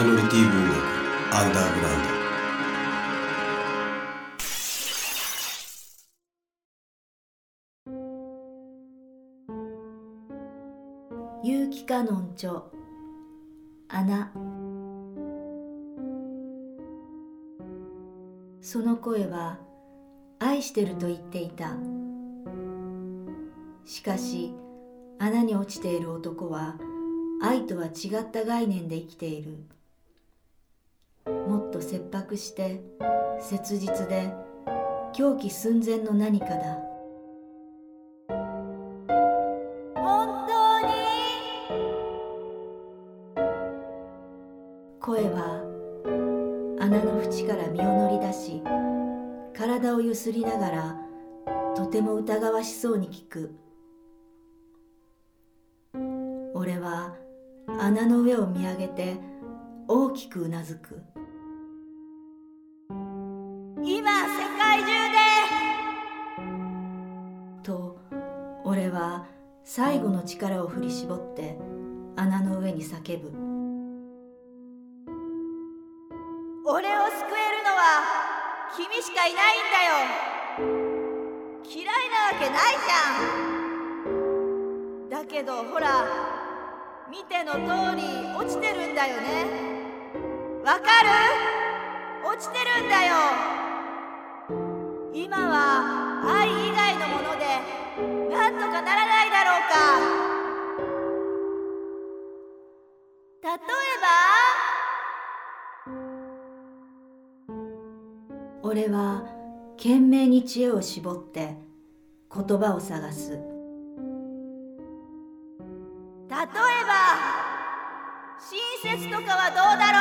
イノリティ文学アンダーグラウンド。有機カノン著穴その声は愛してると言っていた。しかし穴に落ちている男は愛とは違った概念で生きている。もっと切迫して切実で狂気寸前の何かだ。本当に？声は穴の縁から身を乗り出し体をゆすりながらとても疑わしそうに聞く。俺は穴の上を見上げて大きくうなずく。今世界中で。と俺は最後の力を振り絞って穴の上に叫ぶ。俺を救えるのは君しかいないんだよ。嫌いなわけないじゃん。だけどほら見ての通り落ちてるんだよね。わかる？落ちてるんだよ。今は愛以外のものでなんとかならないだろうか。例えば俺は懸命に知恵を絞って言葉を探す。例えば親切とかはどうだろ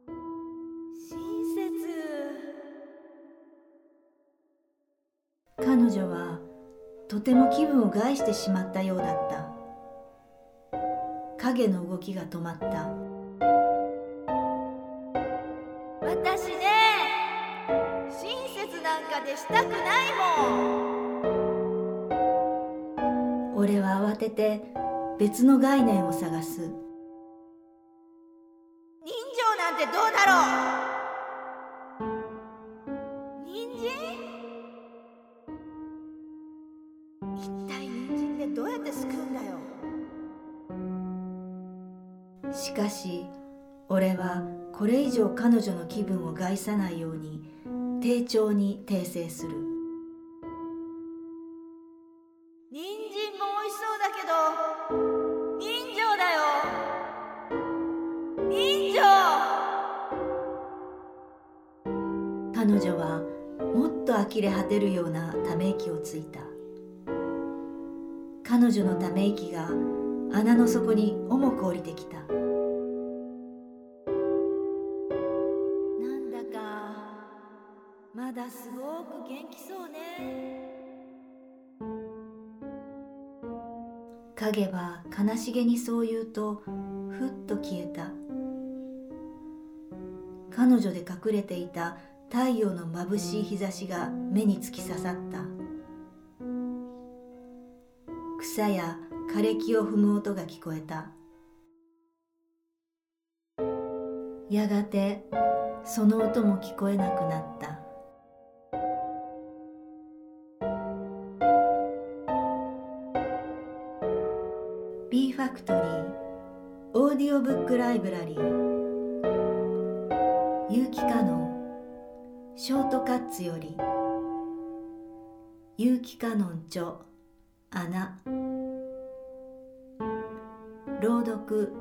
う？親切彼女はとても気分を害してしまったようだった。影の動きが止まった。私ね親切なんかでしたくないもん。俺は慌てて別の概念を探す。人情なんてどうだろう？人参？一体人参でどうやって救うんだよ？しかし俺はこれ以上彼女の気分を害さないように丁重に訂正する人参も美味しそうだけど人情だよ。人情。彼女はもっと呆れ果てるようなため息をついた。彼女のため息が穴の底に重く降りてきた。なんだかまだすごく元気そうね。影は悲しげにそう言うとふっと消えた。彼女で隠れていた太陽の眩しい日差しが目に突き刺さった。草や枯れ木を踏む音が聞こえた。やがてその音も聞こえなくなった。B ファクトリーオーディオブックライブラリー有機可能ショートカッツより有機カノン著穴朗読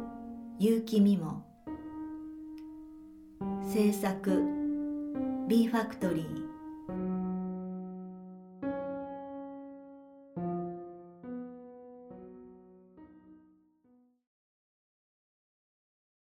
有機ミモ。制作 B ファクトリー